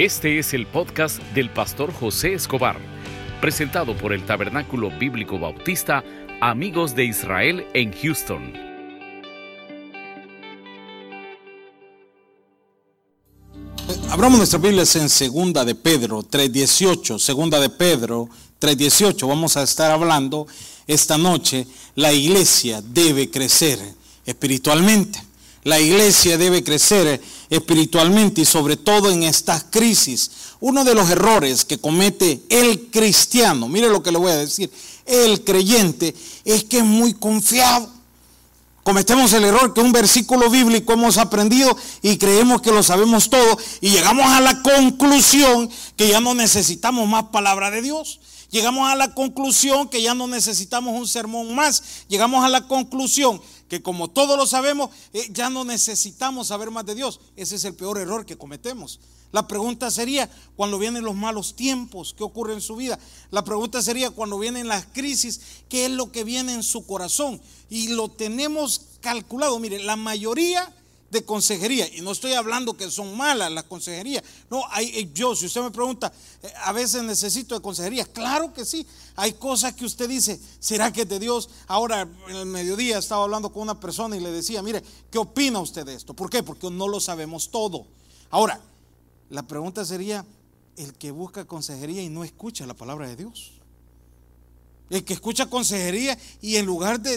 Este es el podcast del pastor José Escobar, presentado por el Tabernáculo Bíblico Bautista Amigos de Israel en Houston. Abramos nuestras Biblias en Segunda de Pedro 3.18. Segunda de Pedro 3.18. Vamos a estar hablando esta noche. La iglesia debe crecer espiritualmente. La iglesia debe crecer espiritualmente y sobre todo en estas crisis. Uno de los errores que comete el cristiano, mire lo que le voy a decir, el creyente, es que es muy confiado. Cometemos el error que un versículo bíblico hemos aprendido y creemos que lo sabemos todo y llegamos a la conclusión que ya no necesitamos más palabra de Dios. Llegamos a la conclusión que ya no necesitamos un sermón más. Llegamos a la conclusión que como todos lo sabemos, eh, ya no necesitamos saber más de Dios. Ese es el peor error que cometemos. La pregunta sería, cuando vienen los malos tiempos, ¿qué ocurre en su vida? La pregunta sería, cuando vienen las crisis, ¿qué es lo que viene en su corazón? Y lo tenemos calculado. Mire, la mayoría de consejería, y no estoy hablando que son malas las consejerías, no, hay, eh, yo, si usted me pregunta, eh, a veces necesito de consejería, claro que sí, hay cosas que usted dice, ¿será que es de Dios? Ahora, en el mediodía estaba hablando con una persona y le decía, mire, ¿qué opina usted de esto? ¿Por qué? Porque no lo sabemos todo. Ahora, la pregunta sería, el que busca consejería y no escucha la palabra de Dios. El que escucha consejería y en lugar de,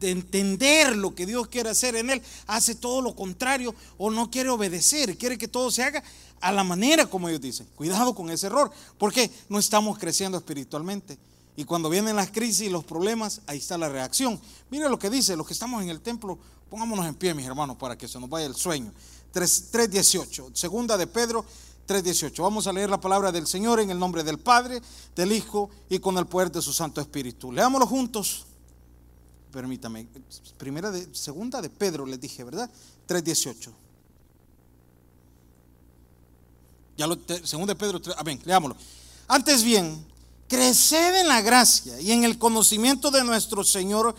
de entender lo que Dios quiere hacer en él, hace todo lo contrario o no quiere obedecer, quiere que todo se haga a la manera como ellos dicen. Cuidado con ese error, porque no estamos creciendo espiritualmente. Y cuando vienen las crisis y los problemas, ahí está la reacción. Mire lo que dice, los que estamos en el templo, pongámonos en pie, mis hermanos, para que se nos vaya el sueño. 3.18, segunda de Pedro 3.18. Vamos a leer la palabra del Señor en el nombre del Padre, del Hijo y con el poder de su Santo Espíritu. Leámoslo juntos permítame, primera de, segunda de Pedro les dije, ¿verdad? 3.18. Ya lo, segunda de Pedro, 3, amén, leámoslo. Antes bien, creced en la gracia y en el conocimiento de nuestro Señor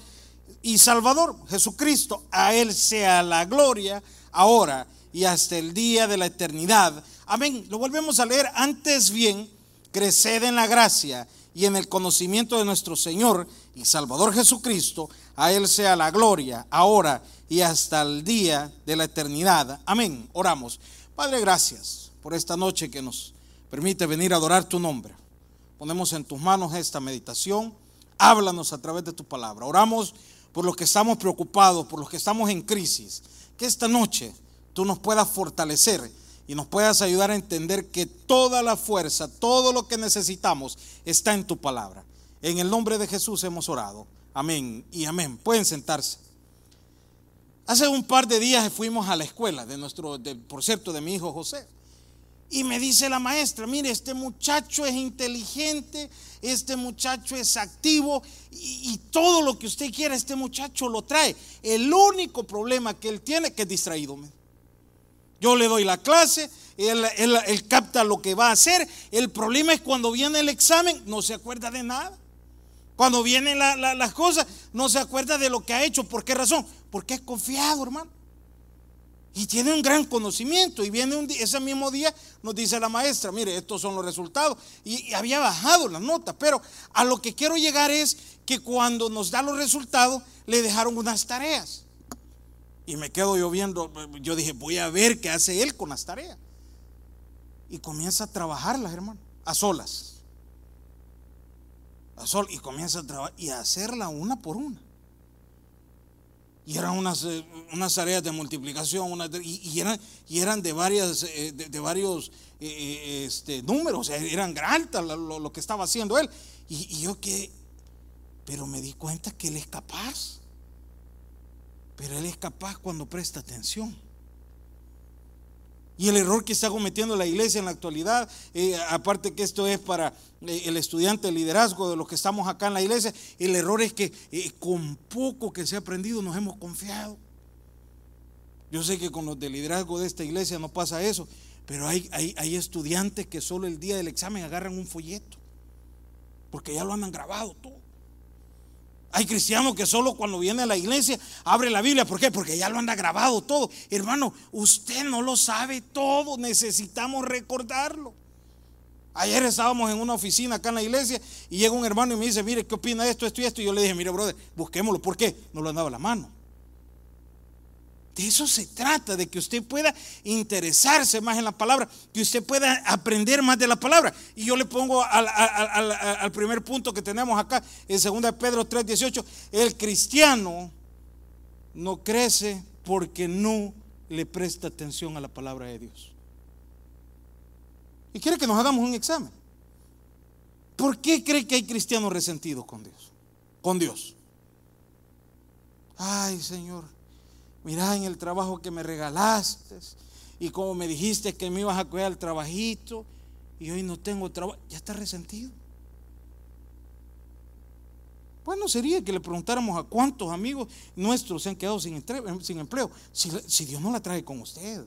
y Salvador, Jesucristo. A Él sea la gloria, ahora y hasta el día de la eternidad. Amén. Lo volvemos a leer. Antes bien, creced en la gracia y en el conocimiento de nuestro Señor y Salvador Jesucristo, a Él sea la gloria, ahora y hasta el día de la eternidad. Amén. Oramos. Padre, gracias por esta noche que nos permite venir a adorar tu nombre. Ponemos en tus manos esta meditación. Háblanos a través de tu palabra. Oramos por los que estamos preocupados, por los que estamos en crisis. Que esta noche tú nos puedas fortalecer y nos puedas ayudar a entender que toda la fuerza, todo lo que necesitamos está en tu palabra. En el nombre de Jesús hemos orado. Amén y amén. Pueden sentarse. Hace un par de días fuimos a la escuela de nuestro, por cierto, de mi hijo José. Y me dice la maestra, mire, este muchacho es inteligente, este muchacho es activo y, todo lo que usted quiera, este muchacho lo trae. El único problema que él tiene es que es distraído. Yo le doy la clase, él, capta lo que va a hacer. El problema es cuando viene el examen, no se acuerda de nada. Cuando vienen las cosas, no se acuerda de lo que ha hecho. ¿Por qué razón? Porque es confiado, hermano. Y tiene un gran conocimiento. Y viene un día, ese mismo día nos dice la maestra, mire, estos son los resultados. Y, había bajado la nota. Pero a lo que quiero llegar es que cuando nos da los resultados, le dejaron unas tareas. Y me quedo yo viendo, yo dije, voy a ver qué hace él con las tareas. Y comienza a trabajarlas, hermano, a solas. Sol, y comienza a trabajar y a hacerla una por una. Y eran unas, eh, unas tareas de multiplicación, y, eran, y eran de, varias, eh, de, varios eh, este, números, eran altas lo, lo, que estaba haciendo él. Y, y yo que, pero me di cuenta que él es capaz. Pero Él es capaz cuando presta atención. Y el error que está cometiendo la iglesia en la actualidad, eh, aparte que esto es para eh, el estudiante de liderazgo de los que estamos acá en la iglesia, el error es que eh, con poco que se ha aprendido nos hemos confiado. Yo sé que con los de liderazgo de esta iglesia no pasa eso, pero hay, hay, hay estudiantes que solo el día del examen agarran un folleto, porque ya lo han grabado todo. Hay cristianos que solo cuando viene a la iglesia abre la Biblia. ¿Por qué? Porque ya lo anda grabado todo. Hermano, usted no lo sabe todo. Necesitamos recordarlo. Ayer estábamos en una oficina acá en la iglesia y llega un hermano y me dice, mire, ¿qué opina esto, esto y esto? Y yo le dije, mire, brother, busquémoslo. ¿Por qué? No lo han dado la mano. De eso se trata, de que usted pueda interesarse más en la palabra, que usted pueda aprender más de la palabra. Y yo le pongo al, primer punto que tenemos acá, en 2 Pedro 3:18, el cristiano no crece porque no le presta atención a la palabra de Dios. Y quiere que nos hagamos un examen. ¿Por qué cree que hay cristianos resentidos con Dios? Con Dios. Ay, Señor Mira en el trabajo que me regalaste y como me dijiste que me ibas a cuidar el trabajito y hoy no tengo trabajo, ya está resentido. Bueno, sería que le preguntáramos a cuántos amigos nuestros se han quedado sin, empleo, si, si Dios no la trae con usted.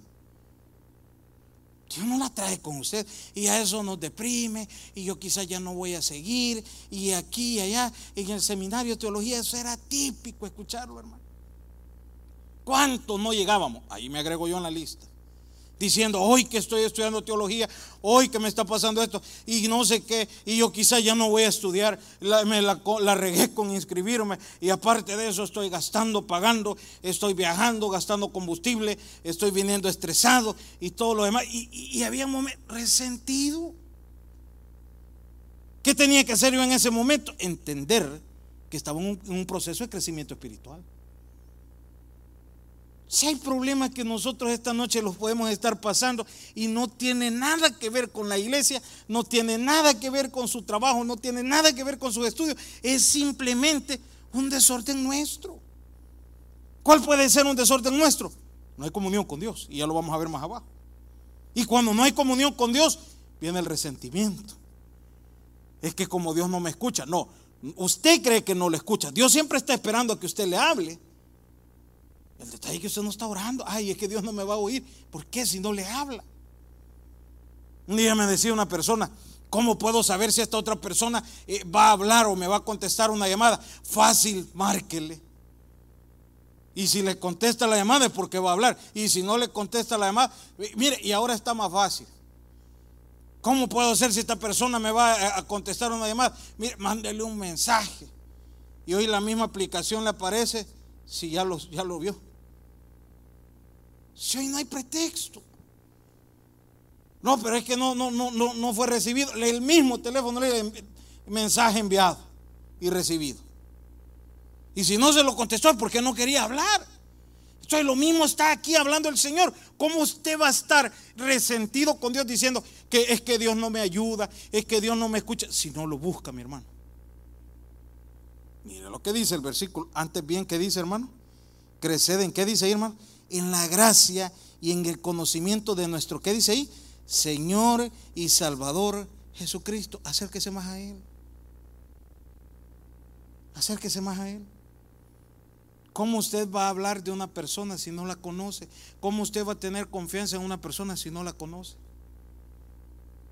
Dios no la trae con usted y a eso nos deprime y yo quizás ya no voy a seguir y aquí y allá en el seminario de teología eso era típico escucharlo hermano. ¿Cuántos no llegábamos? Ahí me agrego yo en la lista. Diciendo, hoy que estoy estudiando teología, hoy que me está pasando esto, y no sé qué, y yo quizás ya no voy a estudiar, me la, la, regué con inscribirme, y aparte de eso estoy gastando, pagando, estoy viajando, gastando combustible, estoy viniendo estresado y todo lo demás. Y, había un momento resentido. ¿Qué tenía que hacer yo en ese momento? Entender que estaba en un proceso de crecimiento espiritual. Si hay problemas que nosotros esta noche los podemos estar pasando y no tiene nada que ver con la iglesia, no tiene nada que ver con su trabajo, no tiene nada que ver con sus estudios, es simplemente un desorden nuestro. ¿Cuál puede ser un desorden nuestro? No hay comunión con Dios y ya lo vamos a ver más abajo. Y cuando no hay comunión con Dios, viene el resentimiento. Es que como Dios no me escucha, no, usted cree que no le escucha. Dios siempre está esperando a que usted le hable. El detalle es que usted no está orando. Ay, es que Dios no me va a oír. ¿Por qué si no le habla? Un día me decía una persona, ¿cómo puedo saber si esta otra persona eh, va a hablar o me va a contestar una llamada? Fácil, márquele. Y si le contesta la llamada es porque va a hablar. Y si no le contesta la llamada, eh, mire, y ahora está más fácil. ¿Cómo puedo saber si esta persona me va a contestar una llamada? Mire, mándele un mensaje. Y hoy la misma aplicación le aparece si ya lo, ya lo vio. Si hoy no hay pretexto. No, pero es que no, no, no, no, fue recibido. El mismo teléfono le mensaje enviado y recibido. Y si no se lo contestó es porque no quería hablar. Entonces lo mismo está aquí hablando el Señor. ¿Cómo usted va a estar resentido con Dios diciendo que es que Dios no me ayuda, es que Dios no me escucha? Si no lo busca, mi hermano. Mire lo que dice el versículo. Antes bien, ¿qué dice, hermano? Creced en qué dice hermano? En la gracia y en el conocimiento de nuestro, ¿qué dice ahí? Señor y Salvador Jesucristo. Acérquese más a Él. Acérquese más a Él. ¿Cómo usted va a hablar de una persona si no la conoce? ¿Cómo usted va a tener confianza en una persona si no la conoce?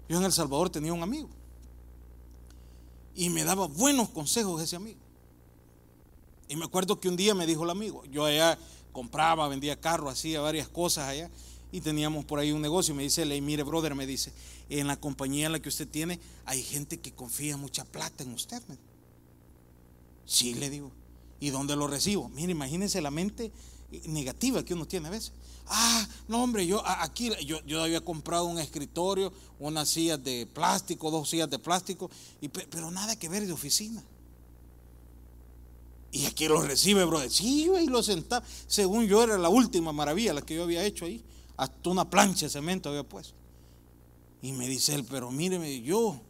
Yo en El Salvador tenía un amigo y me daba buenos consejos ese amigo. Y me acuerdo que un día me dijo el amigo, yo allá compraba, vendía carro, hacía varias cosas allá y teníamos por ahí un negocio. Me dice, mire, brother, me dice, en la compañía en la que usted tiene hay gente que confía mucha plata en usted. Sí, le digo. ¿Y dónde lo recibo? Mire, imagínense la mente negativa que uno tiene a veces. Ah, no, hombre, yo aquí yo, yo había comprado un escritorio, unas sillas de plástico, dos sillas de plástico, y, pero nada que ver de oficina. Y aquí lo recibe, brother. Sí, yo ahí lo sentaba. Según yo era la última maravilla la que yo había hecho ahí. Hasta una plancha de cemento había puesto. Y me dice él, pero míreme, yo,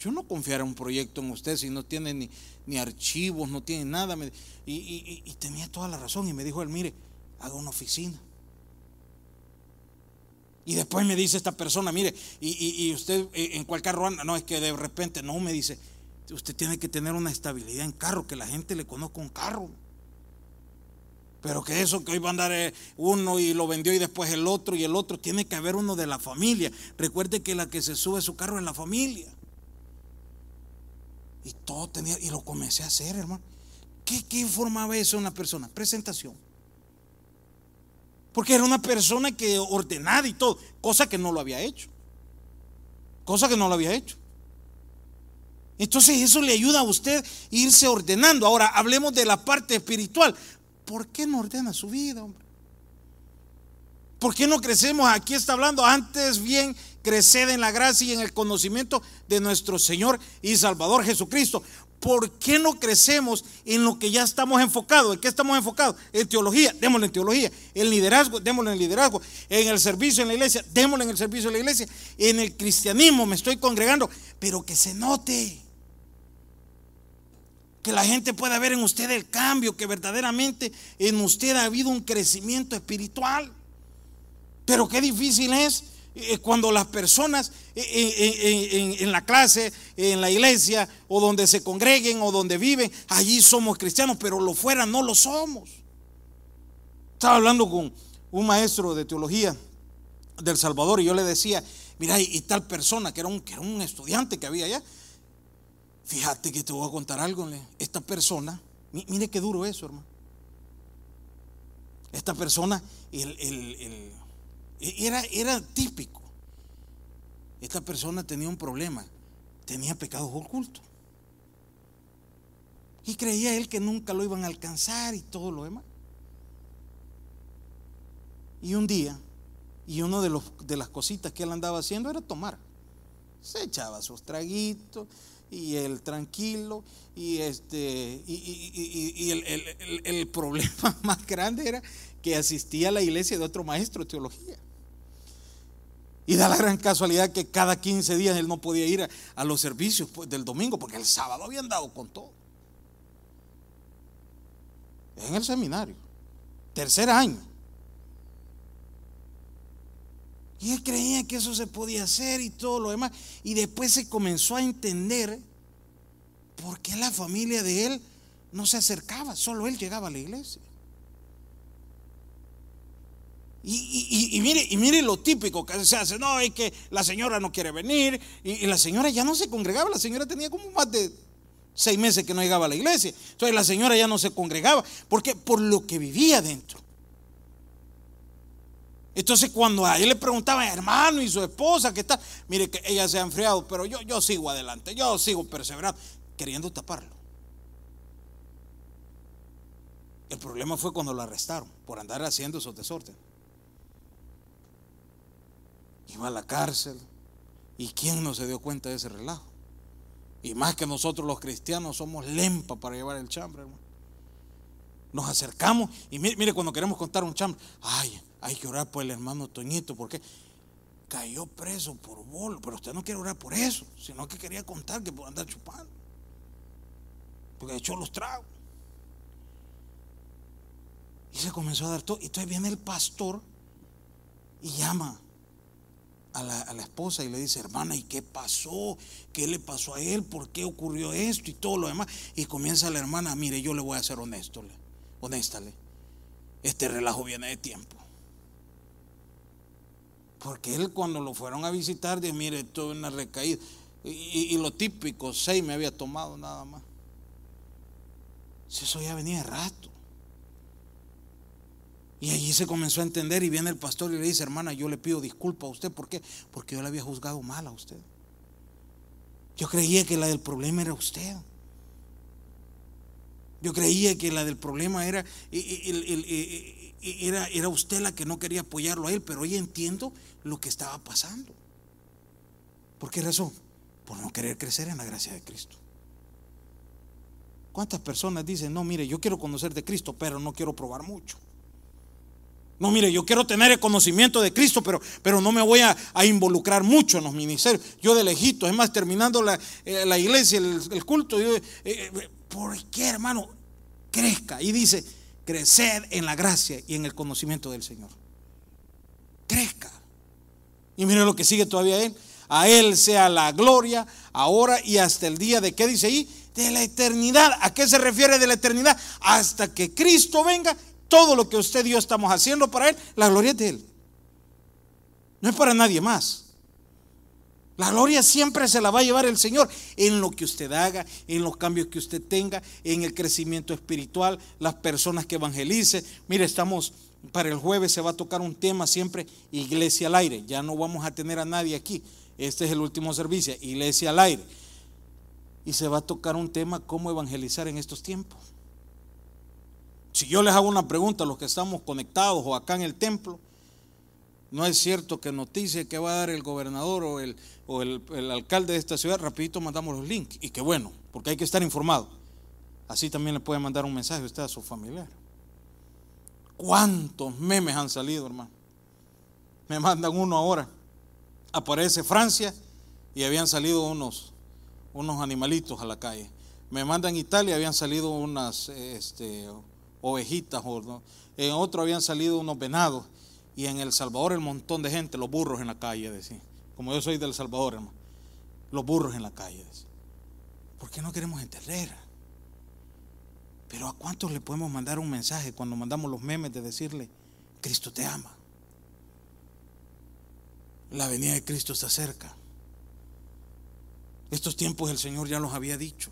yo no confiara un proyecto en usted si no tiene ni, ni archivos, no tiene nada. Y, y, tenía toda la razón. Y me dijo él, mire, haga una oficina. Y después me dice esta persona, mire, y, y usted eh, en cuál carro anda. No, es que de repente, no, me dice, usted tiene que tener una estabilidad en carro, que la gente le conozca un carro. Pero que eso que hoy va a andar eh, uno y lo vendió y después el otro y el otro, tiene que haber uno de la familia. Recuerde que la que se sube su carro es la familia. Y todo tenía, y lo comencé a hacer, hermano. ¿Qué, qué formaba eso en una persona? Presentación. Porque era una persona que ordenada y todo, cosa que no lo había hecho. Cosa que no lo había hecho. Entonces eso le ayuda a usted irse ordenando. Ahora hablemos de la parte espiritual. ¿Por qué no ordena su vida, hombre? ¿Por qué no crecemos? Aquí está hablando antes bien creced en la gracia y en el conocimiento de nuestro Señor y Salvador Jesucristo. ¿Por qué no crecemos en lo que ya estamos enfocados? ¿En qué estamos enfocados? En teología, démosle en teología. En liderazgo, démosle en liderazgo. En el servicio en la iglesia, démosle en el servicio en la iglesia. En el cristianismo me estoy congregando, pero que se note. Que la gente pueda ver en usted el cambio, que verdaderamente en usted ha habido un crecimiento espiritual. Pero qué difícil es eh, cuando las personas eh, eh, en, la clase, en la iglesia, o donde se congreguen, o donde viven, allí somos cristianos, pero lo fuera no lo somos. Estaba hablando con un maestro de teología del Salvador y yo le decía, mira, y, tal persona que era, un, que era un estudiante que había allá, fíjate que te voy a contar algo, esta persona, mire qué duro eso, hermano. Esta persona, era típico. Esta persona tenía un problema, tenía pecados ocultos. Y creía él que nunca lo iban a alcanzar y todo lo demás. Y un día, y una de, de las cositas que él andaba haciendo era tomar. Se echaba sus traguitos y él tranquilo. Y, este, y, el, el problema más grande era que asistía a la iglesia de otro maestro de teología. Y da la gran casualidad que cada 15 días él no podía ir a, los servicios pues, del domingo porque el sábado habían dado con todo. En el seminario. Tercer año. Y él creía que eso se podía hacer y todo lo demás. Y después se comenzó a entender por qué la familia de él no se acercaba. Solo él llegaba a la iglesia. Y, mire, y mire lo típico que se hace, no, es que la señora no quiere venir y, la señora ya no se congregaba, la señora tenía como más de seis meses que no llegaba a la iglesia, entonces la señora ya no se congregaba, porque por lo que vivía dentro. Entonces cuando a él le preguntaban, hermano y su esposa, ¿qué tal? Mire que ella se ha enfriado, pero yo, yo sigo adelante, yo sigo perseverando, queriendo taparlo. El problema fue cuando lo arrestaron por andar haciendo esos desórdenes iba a la cárcel. ¿Y quién no se dio cuenta de ese relajo? Y más que nosotros los cristianos somos lempa para llevar el chambre, hermano. Nos acercamos y mire, cuando queremos contar un chambre, ay, hay que orar por el hermano Toñito, porque cayó preso por bolo, pero usted no quiere orar por eso, sino que quería contar que por andar chupando. Porque echó los tragos. Y se comenzó a dar todo. Y entonces viene el pastor y llama a la, esposa y le dice, hermana, ¿y qué pasó? ¿Qué le pasó a él? ¿Por qué ocurrió esto y todo lo demás? Y comienza la hermana, mire, yo le voy a ser honesto, honéstale. Este relajo viene de tiempo. Porque él cuando lo fueron a visitar, dice, mire, tuve una recaída. Y, lo típico, seis me había tomado nada más. Si eso ya venía de rato. Y allí se comenzó a entender y viene el pastor y le dice, hermana, yo le pido disculpa a usted. ¿Por qué? Porque yo le había juzgado mal a usted. Yo creía que la del problema era usted. Yo creía que la del problema era, era, era usted la que no quería apoyarlo a él, pero hoy entiendo lo que estaba pasando. ¿Por qué razón? Por no querer crecer en la gracia de Cristo. ¿Cuántas personas dicen, no, mire, yo quiero conocer de Cristo, pero no quiero probar mucho? No, mire, yo quiero tener el conocimiento de Cristo, pero, pero no me voy a, involucrar mucho en los ministerios. Yo de lejito, es más, terminando la, eh, iglesia, el, culto, yo, eh, eh, ¿por qué, hermano? Crezca. Y dice, crecer en la gracia y en el conocimiento del Señor. Crezca. Y mire lo que sigue todavía él. A Él sea la gloria, ahora y hasta el día de, ¿qué dice ahí? De la eternidad. ¿A qué se refiere de la eternidad? Hasta que Cristo venga todo lo que usted y yo estamos haciendo para Él, la gloria es de Él. No es para nadie más. La gloria siempre se la va a llevar el Señor en lo que usted haga, en los cambios que usted tenga, en el crecimiento espiritual, las personas que evangelice. Mire, estamos para el jueves se va a tocar un tema siempre, iglesia al aire. Ya no vamos a tener a nadie aquí. Este es el último servicio, iglesia al aire. Y se va a tocar un tema, cómo evangelizar en estos tiempos. Si yo les hago una pregunta a los que estamos conectados o acá en el templo, no es cierto que noticia que va a dar el gobernador o el, o el, alcalde de esta ciudad, rapidito mandamos los links. Y qué bueno, porque hay que estar informado. Así también le puede mandar un mensaje usted a su familiar. ¿Cuántos memes han salido, hermano? Me mandan uno ahora. Aparece Francia y habían salido unos, unos animalitos a la calle. Me mandan Italia, habían salido unas este, ovejitas. En otro habían salido unos venados y en El Salvador el montón de gente, los burros en la calle, decía. Como yo soy del Salvador, hermano. Los burros en la calle, decía. ¿Por qué no queremos entender? Pero ¿a cuántos le podemos mandar un mensaje cuando mandamos los memes de decirle, Cristo te ama? La venida de Cristo está cerca. Estos tiempos el Señor ya los había dicho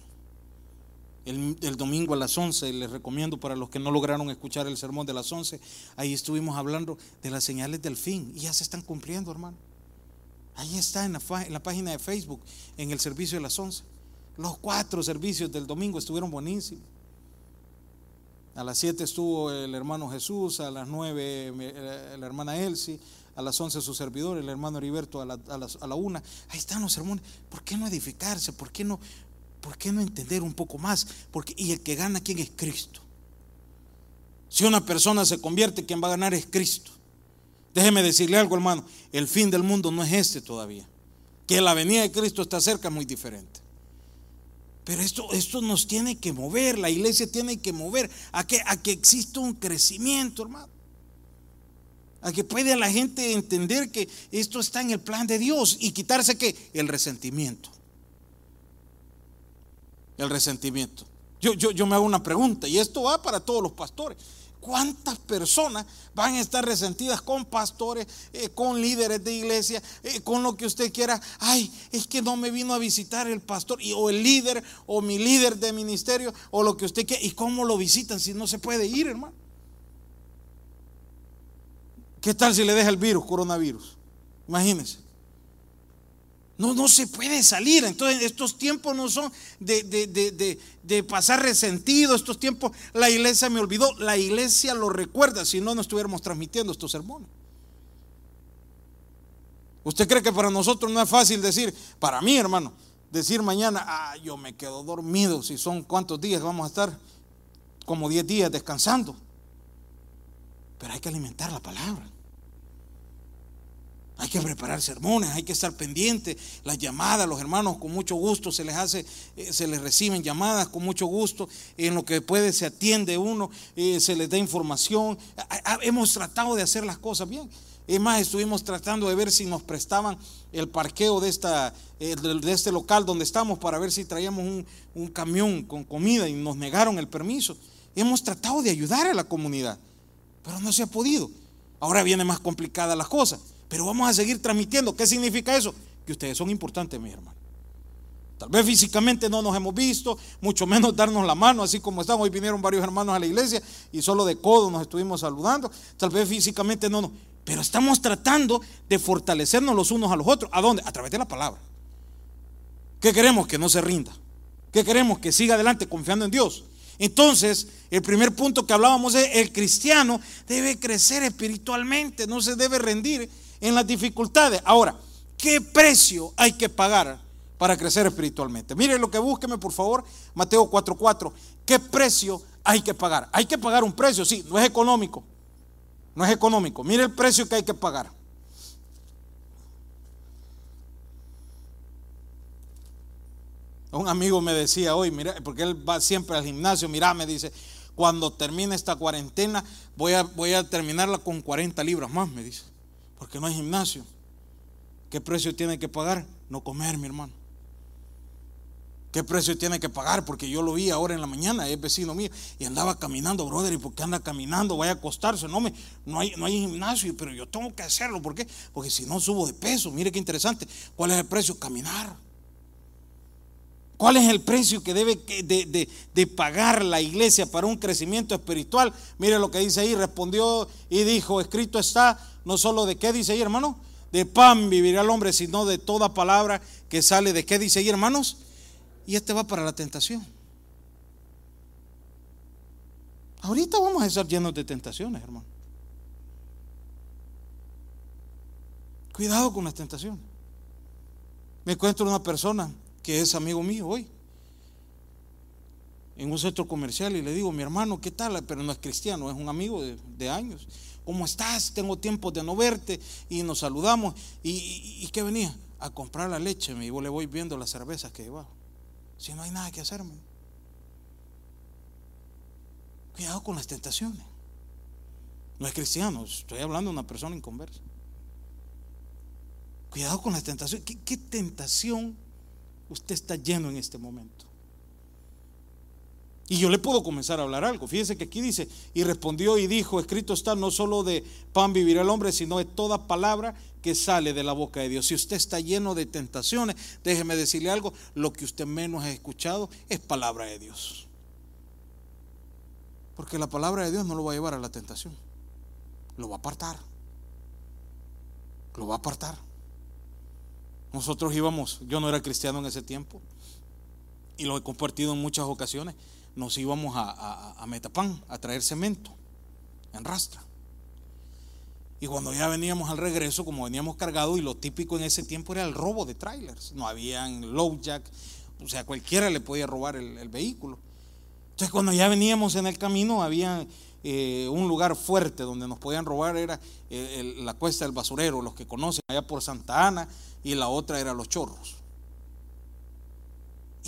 el, domingo a las 11, les recomiendo para los que no lograron escuchar el sermón de las 11, ahí estuvimos hablando de las señales del fin y ya se están cumpliendo, hermano. Ahí está en la, página de Facebook, en el servicio de las 11. Los cuatro servicios del domingo estuvieron buenísimos. A las 7 estuvo el hermano Jesús, a las 9 eh, la hermana Elsie, a las 11 su servidor, el hermano Heriberto a la, a, a la 1. Ahí están los sermones. ¿Por qué no edificarse? ¿Por qué no, ¿Por qué no entender un poco más? Porque, y el que gana, ¿quién es Cristo? Si una persona se convierte, quien va a ganar es Cristo. Déjeme decirle algo, hermano. El fin del mundo no es este todavía. Que la venida de Cristo está cerca es muy diferente. Pero esto, esto nos tiene que mover, la iglesia tiene que mover a que, a que exista un crecimiento, hermano. A que pueda la gente entender que esto está en el plan de Dios y quitarse que el resentimiento el resentimiento. Yo, yo, yo me hago una pregunta y esto va para todos los pastores. ¿Cuántas personas van a estar resentidas con pastores, eh, con líderes de iglesia, eh, con lo que usted quiera? Ay, es que no me vino a visitar el pastor o el líder o mi líder de ministerio o lo que usted quiera. ¿Y cómo lo visitan si no se puede ir, hermano? ¿Qué tal si le deja el virus, coronavirus? Imagínense. No, no se puede salir. Entonces, estos tiempos no son de, pasar resentido. Estos tiempos, la iglesia me olvidó. La iglesia lo recuerda, si no, no estuviéramos transmitiendo estos sermones. ¿Usted cree que para nosotros no es fácil decir, para mí, hermano, decir mañana, ah, yo me quedo dormido, si son cuántos días vamos a estar, como 10 días descansando? Pero hay que alimentar la palabra. Hay que preparar sermones, hay que estar pendiente. Las llamadas, los hermanos con mucho gusto se les hace, eh, se les reciben llamadas con mucho gusto. En lo que puede se atiende uno, eh, se les da información. Hemos tratado de hacer las cosas bien. Es más, estuvimos tratando de ver si nos prestaban el parqueo de, esta, eh, de este local donde estamos para ver si traíamos un, un camión con comida y nos negaron el permiso. Hemos tratado de ayudar a la comunidad, pero no se ha podido. Ahora viene más complicada la cosa. Pero vamos a seguir transmitiendo. ¿Qué significa eso? Que ustedes son importantes, mi hermano. Tal vez físicamente no nos hemos visto, mucho menos darnos la mano, así como estamos. Hoy vinieron varios hermanos a la iglesia y solo de codo nos estuvimos saludando. Tal vez físicamente no, no. Pero estamos tratando de fortalecernos los unos a los otros. ¿A dónde? A través de la palabra. ¿Qué queremos? Que no se rinda. ¿Qué queremos? Que siga adelante confiando en Dios. Entonces, el primer punto que hablábamos es el cristiano debe crecer espiritualmente, no se debe rendir en las dificultades. Ahora, ¿qué precio hay que pagar para crecer espiritualmente? Mire lo que búsqueme, por favor, Mateo 4:4. ¿Qué precio hay que pagar? Hay que pagar un precio, sí, no es económico. No es económico. Mire el precio que hay que pagar. Un amigo me decía hoy, mira, porque él va siempre al gimnasio, mira, me dice, cuando termine esta cuarentena, voy a, voy a terminarla con 40 libras más, me dice porque no hay gimnasio. ¿Qué precio tiene que pagar? No comer, mi hermano. ¿Qué precio tiene que pagar? Porque yo lo vi ahora en la mañana, es vecino mío, y andaba caminando, brother, ¿y por qué anda caminando? Vaya a acostarse, no, me, no, hay, no hay gimnasio, pero yo tengo que hacerlo, ¿por qué? Porque si no subo de peso, mire qué interesante, ¿cuál es el precio? Caminar. ¿Cuál es el precio que debe de, de, pagar la iglesia para un crecimiento espiritual? Mire lo que dice ahí, respondió y dijo, escrito está, no solo de qué dice ahí, hermano, de pan vivirá el hombre, sino de toda palabra que sale de qué dice ahí, hermanos y este va para la tentación. Ahorita vamos a estar llenos de tentaciones, hermano. Cuidado con las tentaciones. Me encuentro una persona que es amigo mío hoy en un centro comercial y le digo, mi hermano, ¿qué tal? Pero no es cristiano, es un amigo de, años. ¿Cómo estás? Tengo tiempo de no verte y nos saludamos. ¿Y, qué venía? A comprar la leche. Yo le voy viendo las cervezas que llevaba si no hay nada que hacer, Cuidado con las tentaciones. No es cristiano, estoy hablando de una persona inconversa. Cuidado con las tentaciones. ¿Qué, tentación usted está lleno en este momento? Y yo le puedo comenzar a hablar algo. Fíjese que aquí dice, y respondió y dijo, escrito está, no solo de pan vivirá el hombre, sino de toda palabra que sale de la boca de Dios. Si usted está lleno de tentaciones, déjeme decirle algo, lo que usted menos ha escuchado es palabra de Dios. Porque la palabra de Dios no lo va a llevar a la tentación, lo va a apartar. Lo va a apartar. Nosotros íbamos, yo no era cristiano en ese tiempo, y lo he compartido en muchas ocasiones nos íbamos a, Metapán a traer cemento en rastra. Y cuando ya veníamos al regreso, como veníamos cargados, y lo típico en ese tiempo era el robo de trailers. No habían low jack, o sea, cualquiera le podía robar el, vehículo. Entonces, cuando ya veníamos en el camino, había eh, un lugar fuerte donde nos podían robar, era eh, la cuesta del basurero, los que conocen allá por Santa Ana, y la otra era los chorros.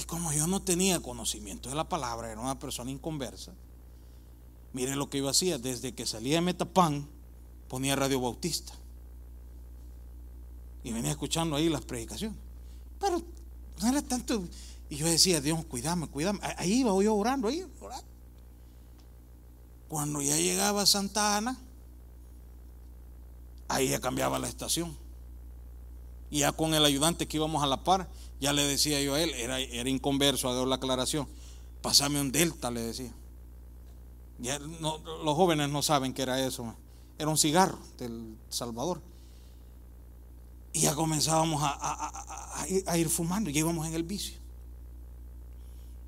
Y como yo no tenía conocimiento de la palabra, era una persona inconversa, mire lo que yo hacía, desde que salía de Metapán, ponía Radio Bautista. Y venía escuchando ahí las predicaciones. Pero no era tanto. Y yo decía, Dios, cuídame, cuídame. Ahí iba yo orando, ahí orando. Cuando ya llegaba a Santa Ana, ahí ya cambiaba la estación. Y ya con el ayudante que íbamos a la par, ya le decía yo a él, era, era inconverso, a dar la aclaración. Pásame un delta, le decía. Ya los jóvenes no saben qué era eso. Era un cigarro del Salvador. Y ya comenzábamos a, a, ir fumando, y íbamos en el vicio.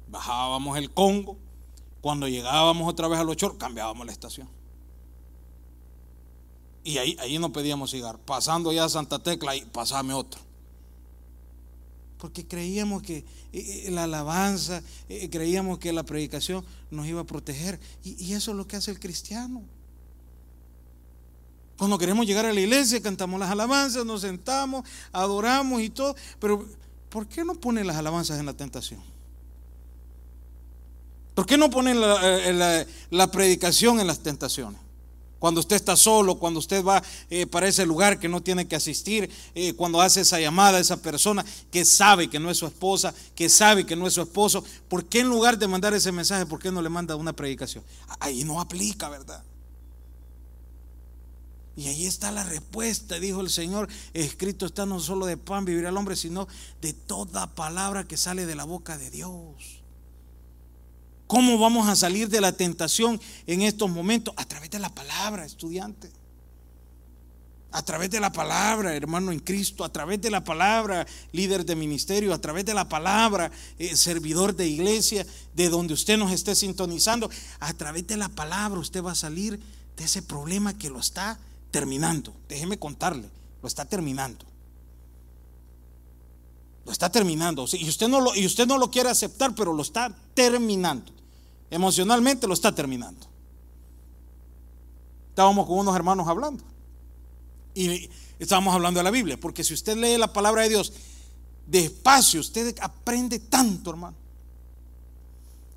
Bajábamos el Congo. Cuando llegábamos otra vez a los cambiábamos la estación. Y ahí, ahí no pedíamos cigarro. Pasando ya a Santa Tecla, y pasame otro porque creíamos que eh, eh, la alabanza, eh, creíamos que la predicación nos iba a proteger. Y, eso es lo que hace el cristiano. Cuando queremos llegar a la iglesia, cantamos las alabanzas, nos sentamos, adoramos y todo. Pero, ¿por qué no ponen las alabanzas en la tentación? ¿Por qué no ponen la predicación en las tentaciones? Cuando usted está solo, cuando usted va eh, para ese lugar que no tiene que asistir, eh, cuando hace esa llamada a esa persona que sabe que no es su esposa, que sabe que no es su esposo, ¿por qué en lugar de mandar ese mensaje, por qué no le manda una predicación? Ahí no aplica, ¿verdad? Y ahí está la respuesta, dijo el Señor, escrito está no solo de pan vivir al hombre, sino de toda palabra que sale de la boca de Dios. ¿Cómo vamos a salir de la tentación en estos momentos? A través de la palabra, estudiante. A través de la palabra, hermano en Cristo, a través de la palabra, líder de ministerio, a través de la palabra, eh, servidor de iglesia, de donde usted nos esté sintonizando, a través de la palabra usted va a salir de ese problema que lo está terminando. Déjeme contarle, lo está terminando. Lo está terminando. Y usted no y usted no lo quiere aceptar, pero lo está terminando emocionalmente lo está terminando. Estábamos con unos hermanos hablando. Y estábamos hablando de la Biblia, porque si usted lee la palabra de Dios despacio, usted aprende tanto, hermano.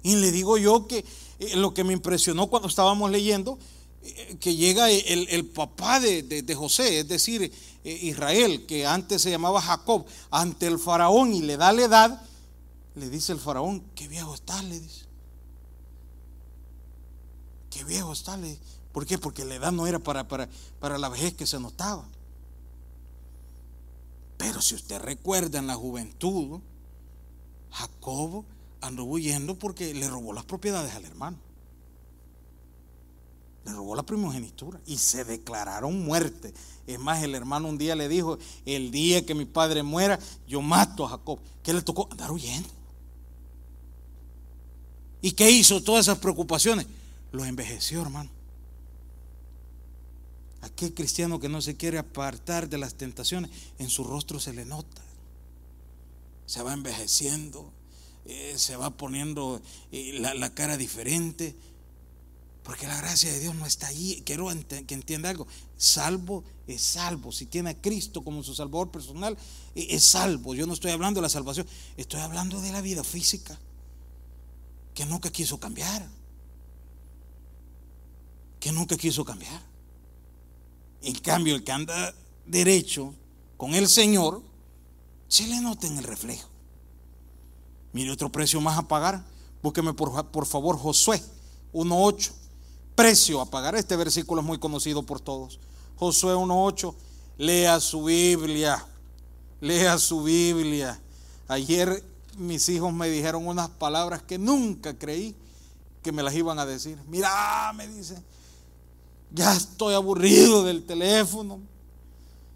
Y le digo yo que eh, lo que me impresionó cuando estábamos leyendo, eh, que llega el, papá de, José, es decir, eh, Israel, que antes se llamaba Jacob, ante el faraón y le da la edad le dice el faraón, qué viejo estás, le dice. Qué viejo está, ¿Por qué? Porque la edad no era para, para, para la vejez que se notaba. Pero si usted recuerda en la juventud, Jacob andó huyendo porque le robó las propiedades al hermano. Le robó la primogenitura y se declararon muerte. Es más, el hermano un día le dijo, el día que mi padre muera, yo mato a Jacob. ¿Qué le tocó? Andar huyendo. ¿Y qué hizo todas esas preocupaciones? Lo envejeció, hermano. Aquel cristiano que no se quiere apartar de las tentaciones, en su rostro se le nota. Se va envejeciendo, eh, se va poniendo eh, la cara diferente porque la gracia de Dios no está allí. Quiero que entienda algo. Salvo es salvo. Si tiene a Cristo como su salvador personal, e, es salvo. Yo no estoy hablando de la salvación. Estoy hablando de la vida física. Que nunca quiso cambiar. Que nunca quiso cambiar. En cambio, el que anda derecho con el Señor, se le nota en el reflejo. Mire otro precio más a pagar. Búsqueme por, por favor Josué 1.8 precio a pagar. Este versículo es muy conocido por todos. Josué 1.8, lea su Biblia, lea su Biblia. Ayer mis hijos me dijeron unas palabras que nunca creí que me las iban a decir. Mira, me dice, ya estoy aburrido del teléfono.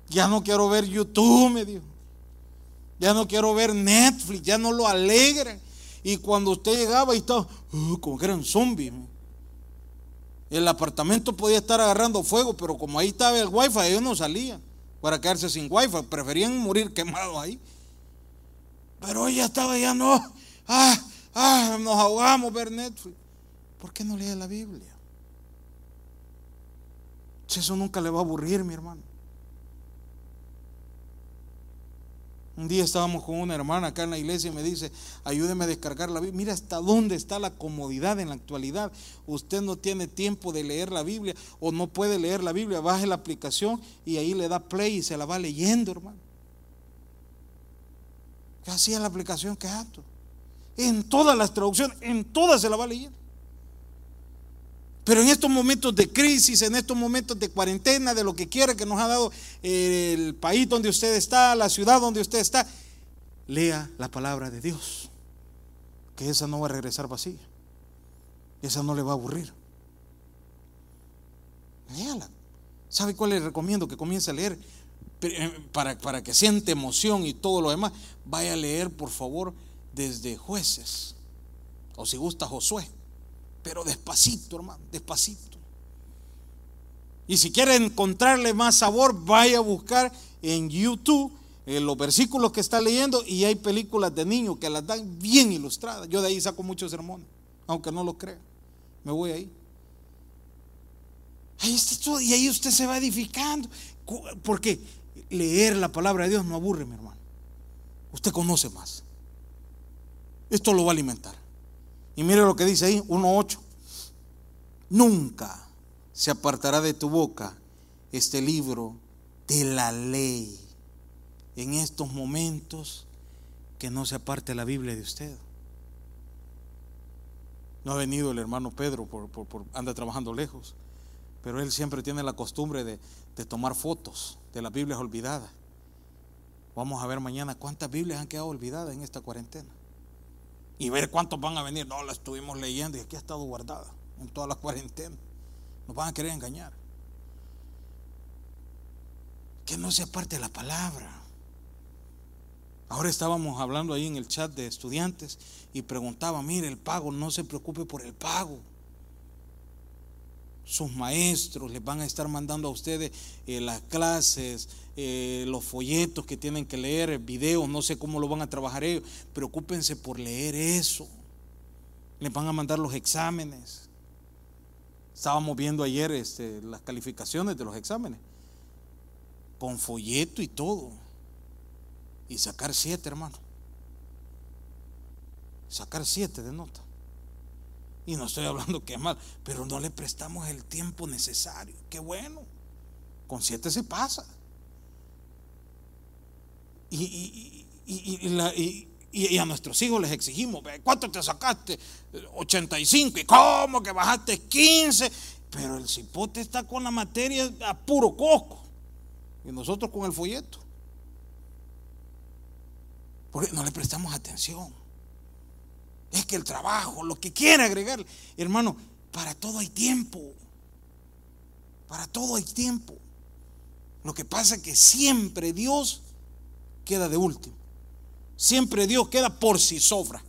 Ya no quiero ver YouTube, me dijo. Ya no quiero ver Netflix, ya no lo alegra. Y cuando usted llegaba y estaba, uh, como que era un zombie. El apartamento podía estar agarrando fuego, pero como ahí estaba el wifi, ellos no salían para quedarse sin wifi, preferían morir quemados ahí. Pero ella estaba ya no, ah, ah, nos ahogamos ver Netflix. ¿Por qué no lee la Biblia? Eso nunca le va a aburrir, mi hermano. Un día estábamos con una hermana acá en la iglesia y me dice, ayúdeme a descargar la Biblia. Mira hasta dónde está la comodidad en la actualidad. Usted no tiene tiempo de leer la Biblia o no puede leer la Biblia. Baje la aplicación y ahí le da play y se la va leyendo, hermano. ¿Qué hacía la aplicación? ¿Qué acto? En todas las traducciones, en todas se la va leyendo. Pero en estos momentos de crisis, en estos momentos de cuarentena, de lo que quiera que nos ha dado eh, el país donde usted está, la ciudad donde usted está, lea la palabra de Dios. Que esa no va a regresar vacía. Esa no le va a aburrir. Léala. ¿Sabe cuál le recomiendo? Que comience a leer eh, para, para que siente emoción y todo lo demás. Vaya a leer, por favor, desde jueces. O si gusta, Josué pero despacito, hermano, despacito. Y si quiere encontrarle más sabor, vaya a buscar en YouTube eh, los versículos que está leyendo y hay películas de niños que las dan bien ilustradas. Yo de ahí saco muchos sermones, aunque no lo crea. Me voy ahí. Ahí está todo, y ahí usted se va edificando. Porque leer la palabra de Dios no aburre, mi hermano. Usted conoce más. Esto lo va a alimentar. Y mire lo que dice ahí, 1.8. Nunca se apartará de tu boca este libro de la ley. En estos momentos que no se aparte la Biblia de usted. No ha venido el hermano Pedro, por, anda trabajando lejos, pero él siempre tiene la costumbre de, de tomar fotos de las Biblias olvidadas. Vamos a ver mañana cuántas Biblias han quedado olvidadas en esta cuarentena y ver cuántos van a venir. No, la estuvimos leyendo y aquí ha estado guardada en todas las cuarentenas. Nos van a querer engañar. Que no sea parte de la palabra. Ahora estábamos hablando ahí en el chat de estudiantes y preguntaba, mire, el pago, no se preocupe por el pago sus maestros les van a estar mandando a ustedes eh, las clases, eh, los folletos que tienen que leer, videos, no sé cómo lo van a trabajar ellos. Preocúpense por leer eso. Les van a mandar los exámenes. Estábamos viendo ayer este, las calificaciones de los exámenes, con folleto y todo. Y sacar siete, hermano. Sacar siete de nota. Y no estoy hablando que mal, pero no le prestamos el tiempo necesario. Qué bueno. Con siete se pasa. Y, Y, a nuestros hijos les exigimos, ¿cuánto te sacaste? 85. ¿Y cómo que bajaste 15? Pero el cipote está con la materia a puro coco. Y nosotros con el folleto. Porque no le prestamos atención. Es que el trabajo, lo que quiere agregar, hermano, para todo hay tiempo. Para todo hay tiempo. Lo que pasa es que siempre Dios queda de último. Siempre Dios queda por si sobra,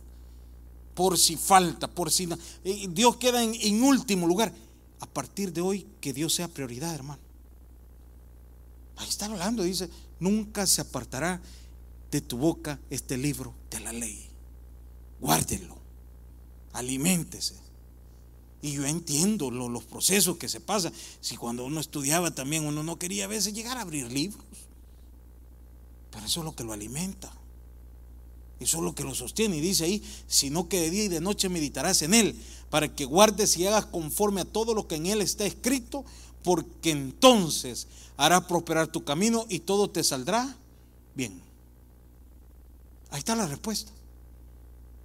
por si falta, por si. Eh, Dios queda en, último lugar. A partir de hoy, que Dios sea prioridad, hermano. Ahí está hablando, dice, nunca se apartará de tu boca este libro de la ley. Guárdelo, aliméntese. Y yo entiendo los procesos que se pasan. Si cuando uno estudiaba también uno no quería a veces llegar a abrir libros. Pero eso es lo que lo alimenta. Eso es lo que lo sostiene. Y dice ahí, sino que de día y de noche meditarás en él, para que guardes y hagas conforme a todo lo que en él está escrito, porque entonces hará prosperar tu camino y todo te saldrá bien. Ahí está la respuesta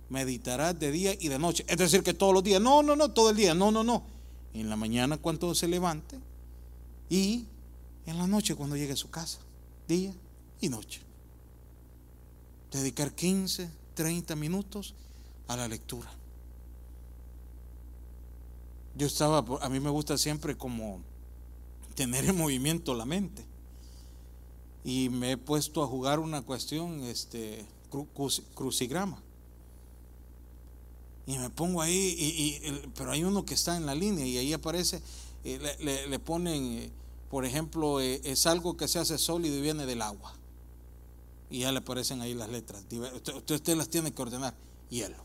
meditarás de día y de noche. Es decir, que todos los días. No, no, no, todo el día. No, no, no. En la mañana cuando se levante y en la noche cuando llegue a su casa. Día y noche. Dedicar 15, 30 minutos a la lectura. Yo estaba, a mí me gusta siempre como tener en movimiento la mente. Y me he puesto a jugar una cuestión, este, crucigrama y me pongo ahí, y, pero hay uno que está en la línea y ahí aparece, eh, le, ponen, eh, por ejemplo, eh, es algo que se hace sólido y viene del agua. Y ya le aparecen ahí las letras. Usted, usted, las tiene que ordenar. Hielo.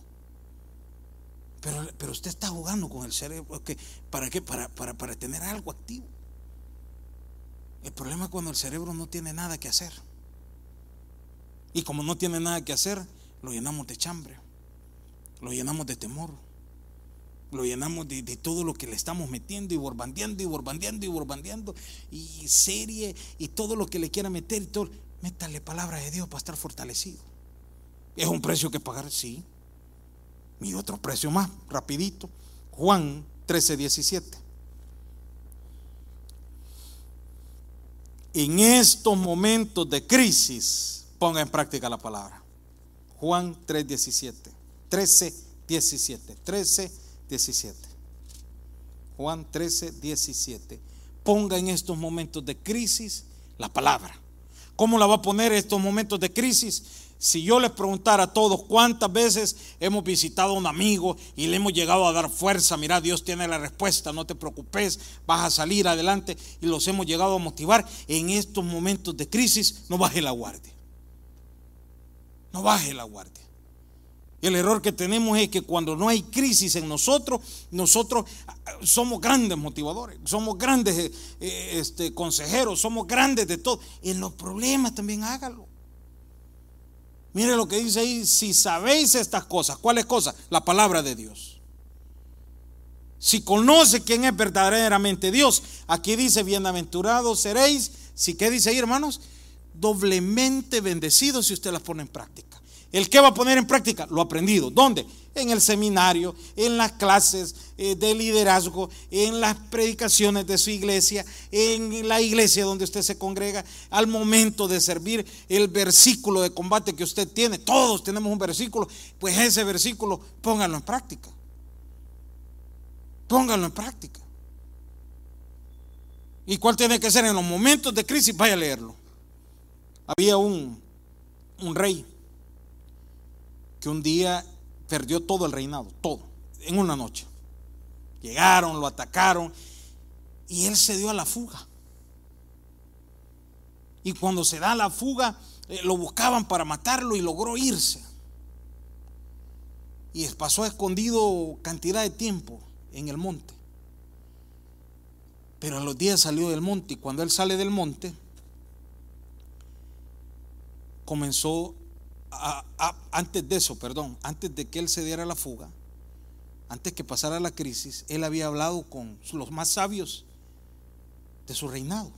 Pero, pero usted está jugando con el cerebro. ¿Para qué? Para, para, para tener algo activo. El problema es cuando el cerebro no tiene nada que hacer. Y como no tiene nada que hacer, lo llenamos de chambre lo llenamos de temor. Lo llenamos de, todo lo que le estamos metiendo y borbandeando y borbandeando y borbandeando. Y serie y todo lo que le quiera meter. Y todo. Métale palabra de Dios para estar fortalecido. ¿Es un precio que pagar? Sí. Y otro precio más, rapidito. Juan 13, 17. En estos momentos de crisis, ponga en práctica la palabra. Juan 3, 17. 13, 17. 13, 17. Juan 13, 17. Ponga en estos momentos de crisis la palabra. ¿Cómo la va a poner en estos momentos de crisis? Si yo les preguntara a todos cuántas veces hemos visitado a un amigo y le hemos llegado a dar fuerza, mira, Dios tiene la respuesta, no te preocupes, vas a salir adelante y los hemos llegado a motivar, en estos momentos de crisis no baje la guardia. No baje la guardia. El error que tenemos es que cuando no hay crisis en nosotros, nosotros ah, somos grandes motivadores, somos grandes eh, eh, este, consejeros, somos grandes de todo. En los problemas también hágalo. Mire lo que dice ahí, si sabéis estas cosas, ¿cuáles cosas? La palabra de Dios. Si conoce quién es verdaderamente Dios, aquí dice, bienaventurados seréis, si qué dice ahí hermanos, doblemente bendecidos si usted las pone en práctica. ¿El qué va a poner en práctica? Lo aprendido. ¿Dónde? En el seminario, en las clases eh, de liderazgo, en las predicaciones de su iglesia, en la iglesia donde usted se congrega, al momento de servir el versículo de combate que usted tiene. Todos tenemos un versículo, pues ese versículo póngalo en práctica. Póngalo en práctica. ¿Y cuál tiene que ser? En los momentos de crisis, vaya a leerlo. Había un, un rey que un día perdió todo el reinado, todo, en una noche. Llegaron, lo atacaron y él se dio a la fuga. Y cuando se da la fuga, eh, lo buscaban para matarlo y logró irse. Y pasó escondido cantidad de tiempo en el monte. Pero a los días salió del monte y cuando él sale del monte, comenzó antes de eso, perdón, antes de que él se diera la fuga, antes que pasara la crisis, él había hablado con los más sabios de su reinado.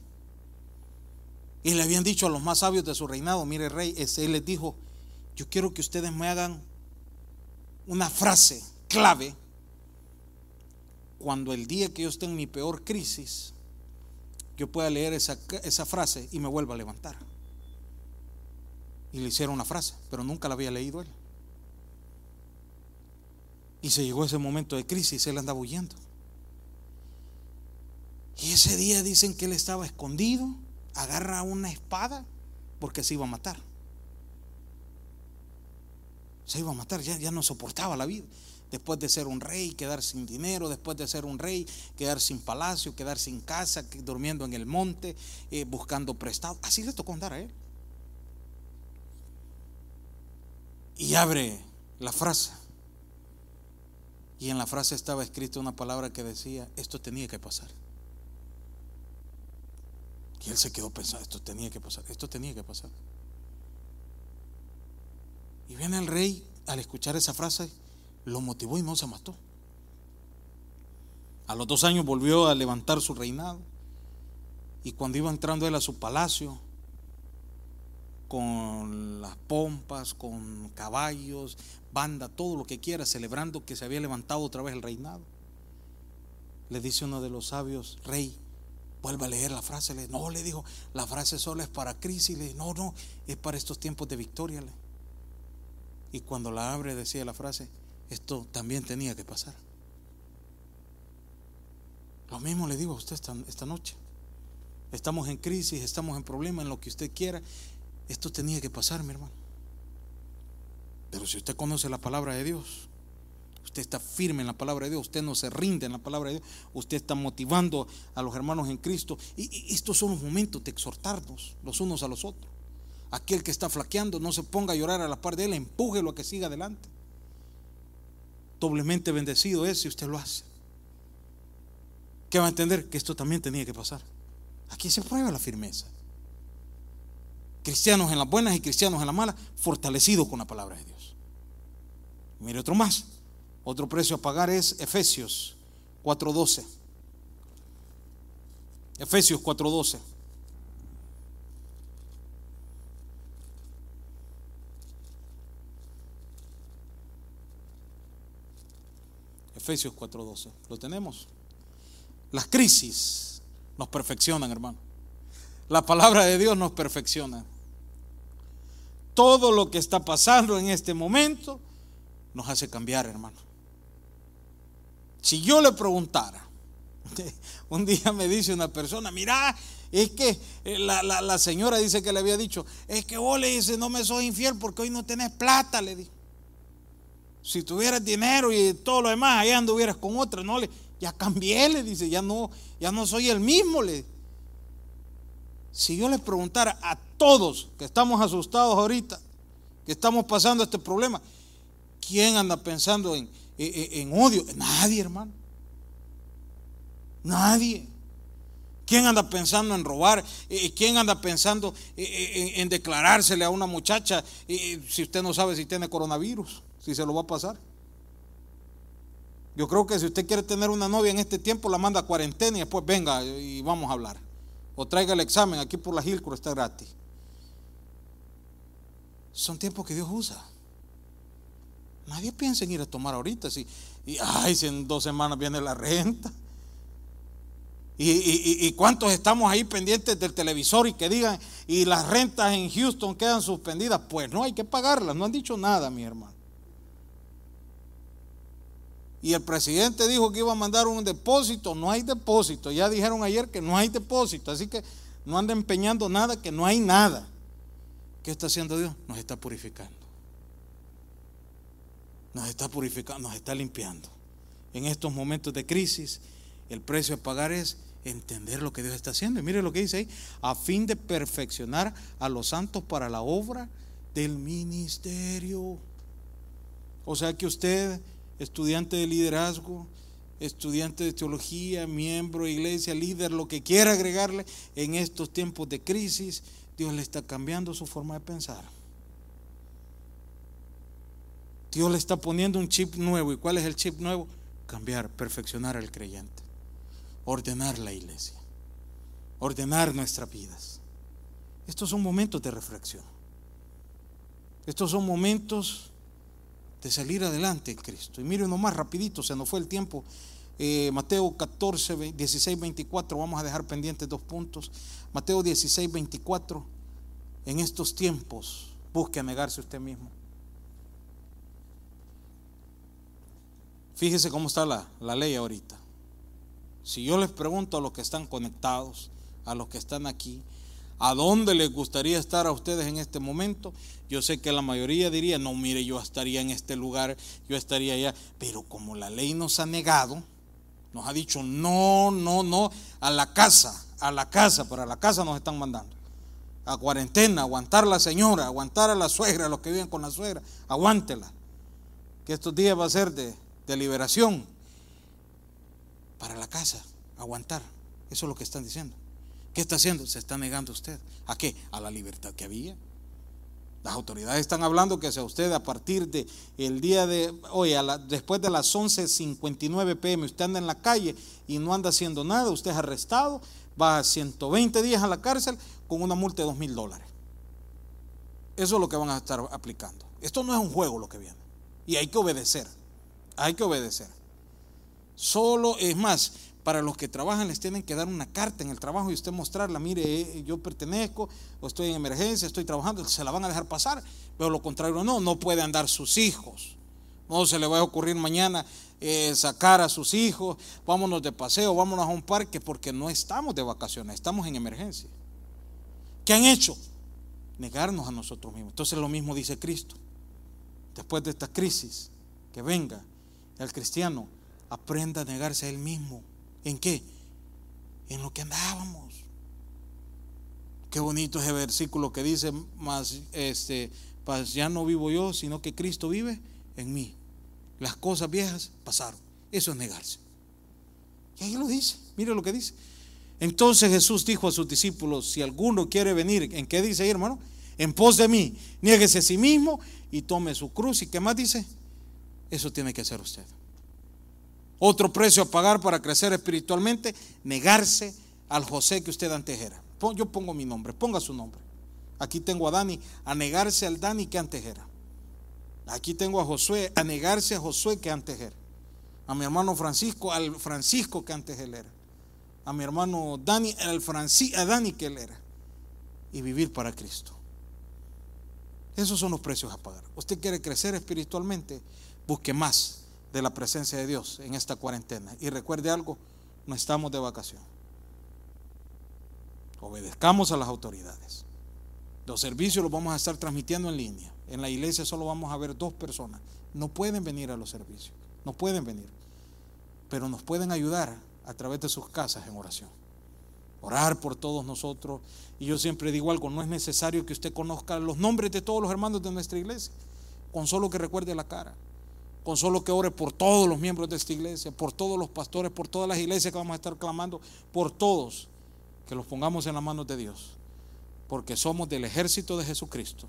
Y le habían dicho a los más sabios de su reinado, mire rey, él les dijo yo quiero que ustedes me hagan una frase clave cuando el día que yo esté en mi peor crisis, yo pueda leer esa, esa frase y me vuelva a levantar. Y le hicieron una frase, pero nunca la había leído él. Y se llegó ese momento de crisis, él andaba huyendo. Y ese día dicen que él estaba escondido, agarra una espada porque se iba a matar. Se iba a matar, ya, ya no soportaba la vida. Después de ser un rey, quedar sin dinero, después de ser un rey, quedar sin palacio, quedar sin casa, durmiendo en el monte, eh, buscando prestado. Así le tocó andar a él. Y abre la frase. Y en la frase estaba escrita una palabra que decía, esto tenía que pasar. Y él se quedó pensando, esto tenía que pasar, esto tenía que pasar. Y viene el rey al escuchar esa frase, lo motivó y no se mató. A los dos años volvió a levantar su reinado. Y cuando iba entrando él a su palacio, con las pompas, con caballos, banda, todo lo que quiera, celebrando que se había levantado otra vez el reinado. Le dice uno de los sabios, rey, vuelve a leer la frase. Le, no, le dijo, la frase solo es para crisis. Le, no, no, es para estos tiempos de victoria. Y cuando la abre decía la frase, esto también tenía que pasar. Lo mismo le digo a usted esta, esta noche. Estamos en crisis, estamos en problemas, en lo que usted quiera, esto tenía que pasar, mi hermano. Pero si usted conoce la palabra de Dios, usted está firme en la palabra de Dios, usted no se rinde en la palabra de Dios, usted está motivando a los hermanos en Cristo. Y, estos son los momentos de exhortarnos los unos a los otros. Aquel que está flaqueando, no se ponga a llorar a la par de él, empújelo a que siga adelante. Doblemente bendecido es si usted lo hace. ¿Qué va a entender? Que esto también tenía que pasar. Aquí se prueba la firmeza cristianos en las buenas y cristianos en las malas, fortalecidos con la palabra de Dios. Mire otro más. Otro precio a pagar es Efesios 4.12. Efesios 4.12. Efesios 4.12. ¿Lo tenemos? Las crisis nos perfeccionan, hermano. La palabra de Dios nos perfecciona todo lo que está pasando en este momento nos hace cambiar, hermano. Si yo le preguntara, un día me dice una persona, mira, es que eh, la, señora dice que le había dicho, es que vos le dices, no me soy infiel porque hoy no tenés plata, le di. Si tuvieras dinero y todo lo demás, allá anduvieras con otra, no le, ya cambié, le dice, ya no, ya no soy el mismo, le si yo les preguntara a todos que estamos asustados ahorita, que estamos pasando este problema, ¿quién anda pensando en, en, odio? Nadie, hermano. Nadie. ¿Quién anda pensando en robar? ¿Quién anda pensando en declarársele a una muchacha si usted no sabe si tiene coronavirus, si se lo va a pasar? Yo creo que si usted quiere tener una novia en este tiempo, la manda a cuarentena y después venga y vamos a hablar. O traiga el examen, aquí por la Gilcro está gratis. Son tiempos que Dios usa. Nadie piensa en ir a tomar ahorita. Si, y ay, si en dos semanas viene la renta. Y, y, cuántos estamos ahí pendientes del televisor y que digan, y las rentas en Houston quedan suspendidas. Pues no hay que pagarlas, no han dicho nada, mi hermano. Y el presidente dijo que iba a mandar un depósito, no hay depósito. Ya dijeron ayer que no hay depósito, así que no anda empeñando nada, que no hay nada. ¿Qué está haciendo Dios? Nos está purificando. Nos está purificando, nos está limpiando. En estos momentos de crisis, el precio a pagar es entender lo que Dios está haciendo. Y mire lo que dice ahí, a fin de perfeccionar a los santos para la obra del ministerio. O sea que usted estudiante de liderazgo, estudiante de teología, miembro de iglesia, líder, lo que quiera agregarle en estos tiempos de crisis, Dios le está cambiando su forma de pensar. Dios le está poniendo un chip nuevo. ¿Y cuál es el chip nuevo? Cambiar, perfeccionar al creyente, ordenar la iglesia, ordenar nuestras vidas. Estos son momentos de reflexión. Estos son momentos de salir adelante en Cristo. Y mire uno más rapidito, se nos fue el tiempo. Eh, Mateo 14, 16, 24, vamos a dejar pendientes dos puntos. Mateo 16, 24, en estos tiempos busque negarse usted mismo. Fíjese cómo está la, la ley ahorita. Si yo les pregunto a los que están conectados, a los que están aquí, ¿a dónde les gustaría estar a ustedes en este momento? Yo sé que la mayoría diría, no, mire, yo estaría en este lugar, yo estaría allá, pero como la ley nos ha negado, nos ha dicho, no, no, no, a la casa, a la casa, pero a la casa nos están mandando. A cuarentena, aguantar a la señora, aguantar a la suegra, a los que viven con la suegra, aguántela. Que estos días va a ser de, de liberación para la casa, aguantar. Eso es lo que están diciendo. ¿Qué está haciendo? Se está negando usted. ¿A qué? A la libertad que había. Las autoridades están hablando que sea usted a partir de día de hoy, después de las 11.59 pm, usted anda en la calle y no anda haciendo nada, usted es arrestado, va a 120 días a la cárcel con una multa de 2 mil dólares. Eso es lo que van a estar aplicando. Esto no es un juego lo que viene. Y hay que obedecer. Hay que obedecer. Solo, es más, para los que trabajan les tienen que dar una carta en el trabajo y usted mostrarla, mire, eh, yo pertenezco o estoy en emergencia, estoy trabajando, se la van a dejar pasar, pero lo contrario no, no puede andar sus hijos. No se le va a ocurrir mañana eh, sacar a sus hijos, vámonos de paseo, vámonos a un parque, porque no estamos de vacaciones, estamos en emergencia. ¿Qué han hecho? Negarnos a nosotros mismos. Entonces lo mismo dice Cristo. Después de esta crisis, que venga el cristiano, aprenda a negarse a él mismo ¿En qué? En lo que andábamos. Qué bonito ese versículo que dice, más este, pues ya no vivo yo, sino que Cristo vive en mí. Las cosas viejas pasaron. Eso es negarse. Y ahí lo dice, mire lo que dice. Entonces Jesús dijo a sus discípulos, si alguno quiere venir, ¿en qué dice ahí, hermano? En pos de mí, niéguese a sí mismo y tome su cruz. ¿Y qué más dice? Eso tiene que hacer usted. Otro precio a pagar para crecer espiritualmente, negarse al José que usted antes era. Yo pongo mi nombre, ponga su nombre. Aquí tengo a Dani, a negarse al Dani que antes era. Aquí tengo a Josué, a negarse a Josué que antes era. A mi hermano Francisco, al Francisco que antes él era. A mi hermano Dani, al Francisco, a Dani que él era. Y vivir para Cristo. Esos son los precios a pagar. Usted quiere crecer espiritualmente, busque más de la presencia de Dios en esta cuarentena. Y recuerde algo, no estamos de vacación. Obedezcamos a las autoridades. Los servicios los vamos a estar transmitiendo en línea. En la iglesia solo vamos a ver dos personas. No pueden venir a los servicios. No pueden venir. Pero nos pueden ayudar a través de sus casas en oración. Orar por todos nosotros. Y yo siempre digo algo, no es necesario que usted conozca los nombres de todos los hermanos de nuestra iglesia. Con solo que recuerde la cara con solo que ore por todos los miembros de esta iglesia, por todos los pastores, por todas las iglesias que vamos a estar clamando, por todos, que los pongamos en las manos de Dios, porque somos del ejército de Jesucristo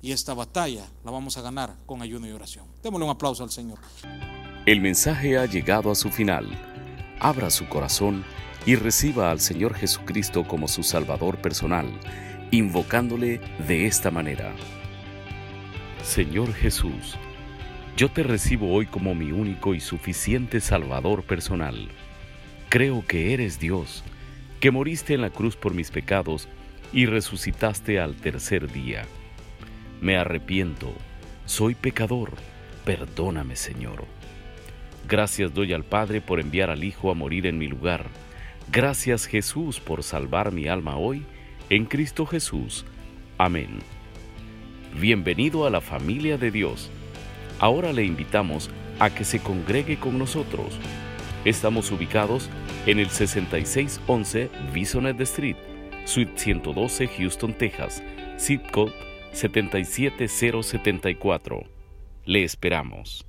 y esta batalla la vamos a ganar con ayuno y oración. Démosle un aplauso al Señor. El mensaje ha llegado a su final. Abra su corazón y reciba al Señor Jesucristo como su Salvador personal, invocándole de esta manera. Señor Jesús, yo te recibo hoy como mi único y suficiente Salvador personal. Creo que eres Dios, que moriste en la cruz por mis pecados y resucitaste al tercer día. Me arrepiento, soy pecador, perdóname Señor. Gracias doy al Padre por enviar al Hijo a morir en mi lugar. Gracias Jesús por salvar mi alma hoy, en Cristo Jesús. Amén. Bienvenido a la familia de Dios ahora le invitamos a que se congregue con nosotros. Estamos ubicados en el 6611 Bisonet Street, Suite 112, Houston, Texas, zip code 77074. Le esperamos.